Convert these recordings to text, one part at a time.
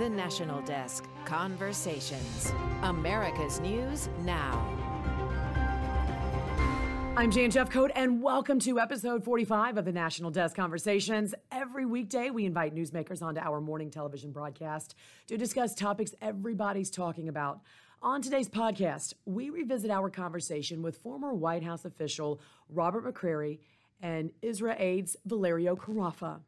The National Desk Conversations. America's News Now. I'm Jan Jeffcoat, and welcome to episode 45 of the National Desk Conversations. Every weekday, we invite newsmakers onto our morning television broadcast to discuss topics everybody's talking about. On today's podcast, we revisit our conversation with former White House official Robert McCreary and IsraAID's Valerio Carafa.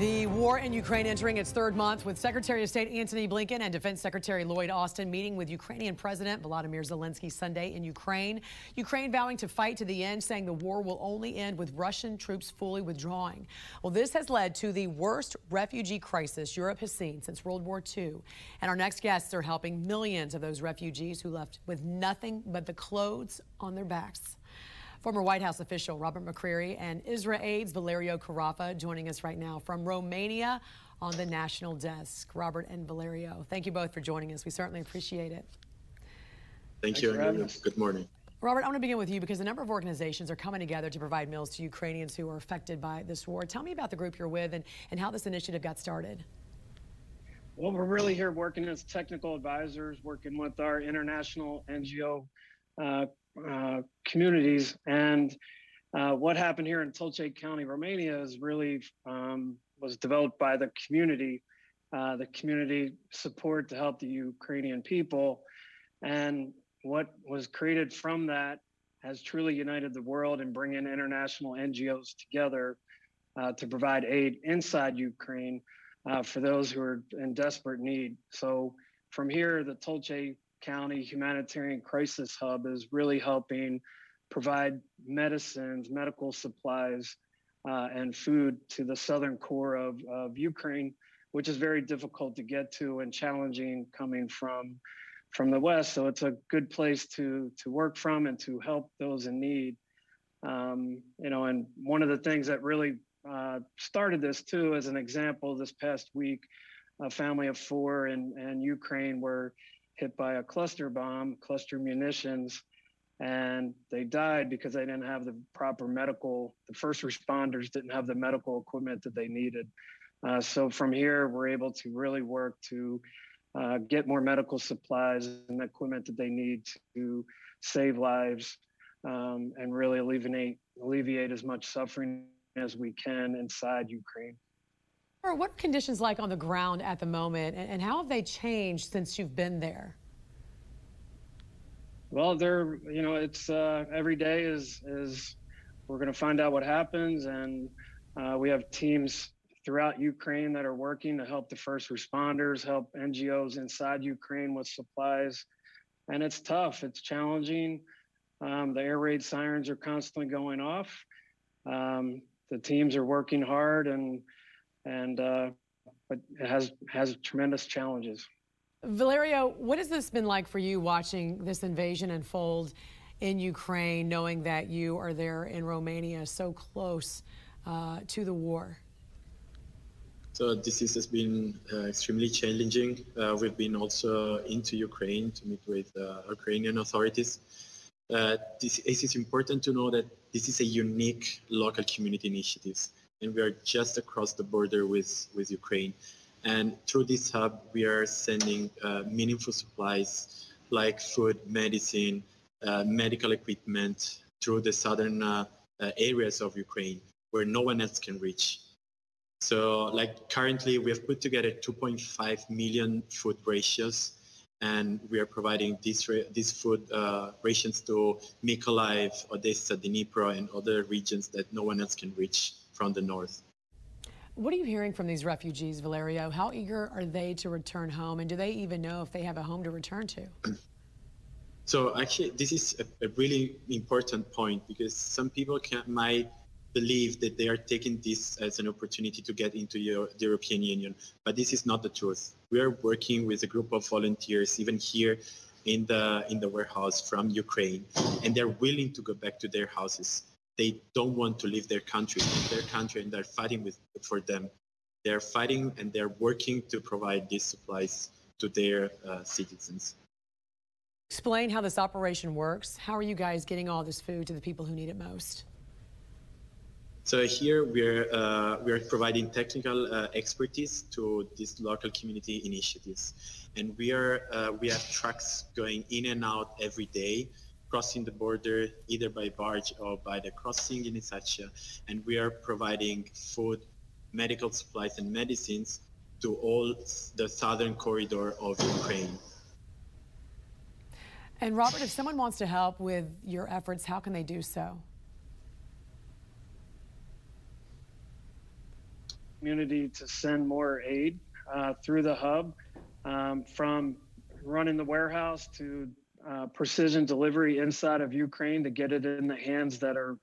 The war in Ukraine entering its third month with Secretary of State Antony Blinken and Defense Secretary Lloyd Austin meeting with Ukrainian President Volodymyr Zelensky Sunday in Ukraine. Ukraine vowing to fight to the end, saying the war will only end with Russian troops fully withdrawing. Well, this has led to the worst refugee crisis Europe has seen since World War II. And our next guests are helping millions of those refugees who left with nothing but the clothes on their backs. Former White House official Robert McCreary and IsraAID's Valerio Carafa joining us right now from Romania on the national desk. Robert and Valerio, thank you both for joining us. We certainly appreciate it. Thank Thanks you, and good morning. Robert, I want to begin with you because a number of organizations are coming together to provide meals to Ukrainians who are affected by this war. Tell me about the group you're with and, and how this initiative got started. Well, we're really here working as technical advisors, working with our international NGO communities. And uh, what happened here in Tulcea County, Romania, is really um, was developed by the community, uh, the community support to help the Ukrainian people, and what was created from that has truly united the world and bringing international NGOs together uh, to provide aid inside Ukraine uh, for those who are in desperate need. So from here, the Tulcea County Humanitarian Crisis Hub is really helping provide medicines, medical supplies, uh, and food to the southern core of, of Ukraine, which is very difficult to get to and challenging coming from from the west. So it's a good place to to work from and to help those in need. Um, you know, and one of the things that really uh, started this too, as an example, this past week, a family of four in, in Ukraine were hit by a cluster bomb, cluster munitions, and they died because they didn't have the proper medical, the first responders didn't have the medical equipment that they needed. Uh, so from here, we're able to really work to uh, get more medical supplies and equipment that they need to save lives um, and really alleviate alleviate as much suffering as we can inside Ukraine. What are conditions like on the ground at the moment, and how have they changed since you've been there? Well, they're you know it's uh, every day is is we're going to find out what happens, and uh, we have teams throughout Ukraine that are working to help the first responders, help NGOs inside Ukraine with supplies, and it's tough. It's challenging. Um, the air raid sirens are constantly going off. Um, the teams are working hard, and and uh, but it has has tremendous challenges. Valerio, what has this been like for you watching this invasion unfold in Ukraine, knowing that you are there in Romania, so close uh, to the war? So this has been uh, extremely challenging. Uh, we've been also into Ukraine to meet with uh, Ukrainian authorities. Uh, this, it is important to know that this is a unique local community initiative and we are just across the border with, with Ukraine. And through this hub, we are sending uh, meaningful supplies like food, medicine, uh, medical equipment through the southern uh, uh areas of Ukraine where no one else can reach. So, like currently, we have put together 2.5 million food rations, and we are providing these these food uh, rations to Mykolaiv, Odessa, Dnipro, and other regions that no one else can reach from the north. What are you hearing from these refugees, Valerio? How eager are they to return home, and do they even know if they have a home to return to? So actually, this is a, a really important point because some people can, might believe that they are taking this as an opportunity to get into Euro, the European Union, but this is not the truth. We are working with a group of volunteers, even here in the in the warehouse from Ukraine, and they're willing to go back to their houses they don't want to leave their country, their country, and they're fighting with for them. They're fighting and they're working to provide these supplies to their uh, citizens. Explain how this operation works. How are you guys getting all this food to the people who need it most? So here we're uh, we're providing technical uh, expertise to these local community initiatives, and we are uh, we have trucks going in and out every day, crossing the border either by barge or by the crossing in Isaccea, and we are providing food, medical supplies, and medicines to all the southern corridor of Ukraine. And Robert, if someone wants to help with your efforts, how can they do so? Community to send more aid uh, through the hub, um, from running the warehouse to uh, precision delivery inside of Ukraine to get it in the hands that are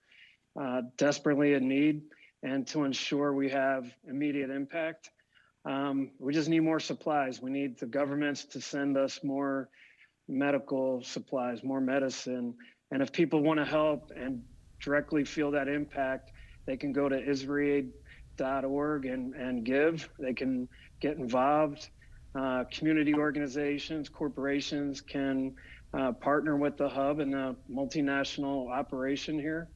uh, desperately in need, and to ensure we have immediate impact. Um, we just need more supplies. We need the governments to send us more medical supplies, more medicine. And if people want to help and directly feel that impact, they can go to IsraAid.org and, and give. They can get involved. Uh, community organizations, corporations can uh, partner with the hub and the multinational operation here.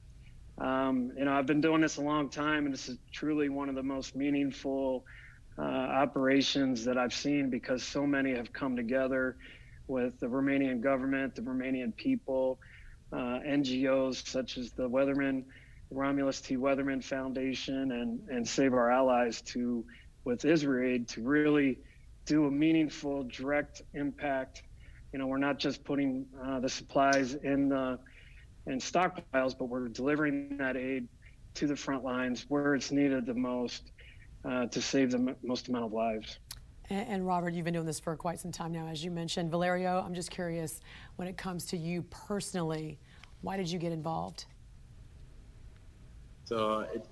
Um, you know, I've been doing this a long time, and this is truly one of the most meaningful uh, operations that I've seen because so many have come together with the Romanian government, the Romanian people, uh, NGOs such as the Weatherman, Romulus T. Weatherman Foundation, and and Save Our Allies to with IsraAid to really do a meaningful, direct impact. You know, we're not just putting uh, the supplies in the in stockpiles, but we're delivering that aid to the front lines where it's needed the most uh, to save the most amount of lives. And, and, Robert, you've been doing this for quite some time now, as you mentioned. Valerio, I'm just curious when it comes to you personally, why did you get involved? So it,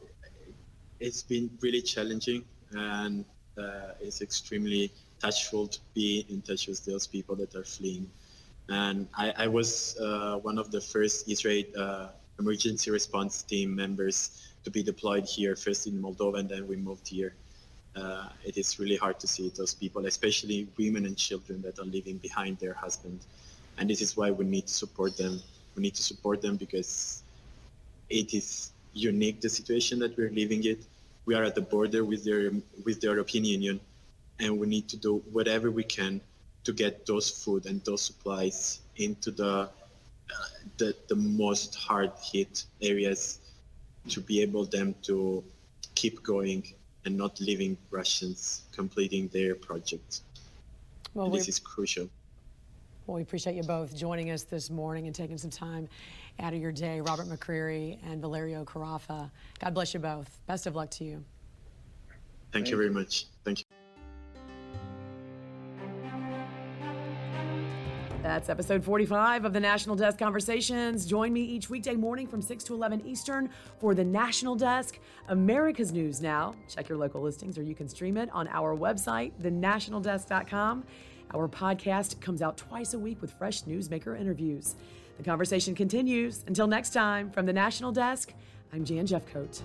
has been really challenging and uh, it's extremely touchful to be in touch with those people that are fleeing. And I, I was uh, one of the first Israel uh, emergency response team members to be deployed here, first in Moldova, and then we moved here. Uh, it is really hard to see those people, especially women and children that are leaving behind their husband. And this is why we need to support them. We need to support them because it is unique the situation that we're living it. We are at the border with their with the European Union, and we need to do whatever we can to get those food and those supplies into the uh, the, the most hard hit areas to be able them to keep going and not leaving Russians completing their project. Well, this is crucial. Well, we appreciate you both joining us this morning and taking some time out of your day. Robert McCreary and Valerio Carafa. God bless you both. Best of luck to you. Thank, Thank you very much. Thank you. That's episode 45 of the National Desk Conversations. Join me each weekday morning from 6 to 11 Eastern for the National Desk, America's News Now. Check your local listings or you can stream it on our website, thenationaldesk.com. Our podcast comes out twice a week with fresh newsmaker interviews. The conversation continues. Until next time, from the National Desk, I'm Jan Jeffcoat.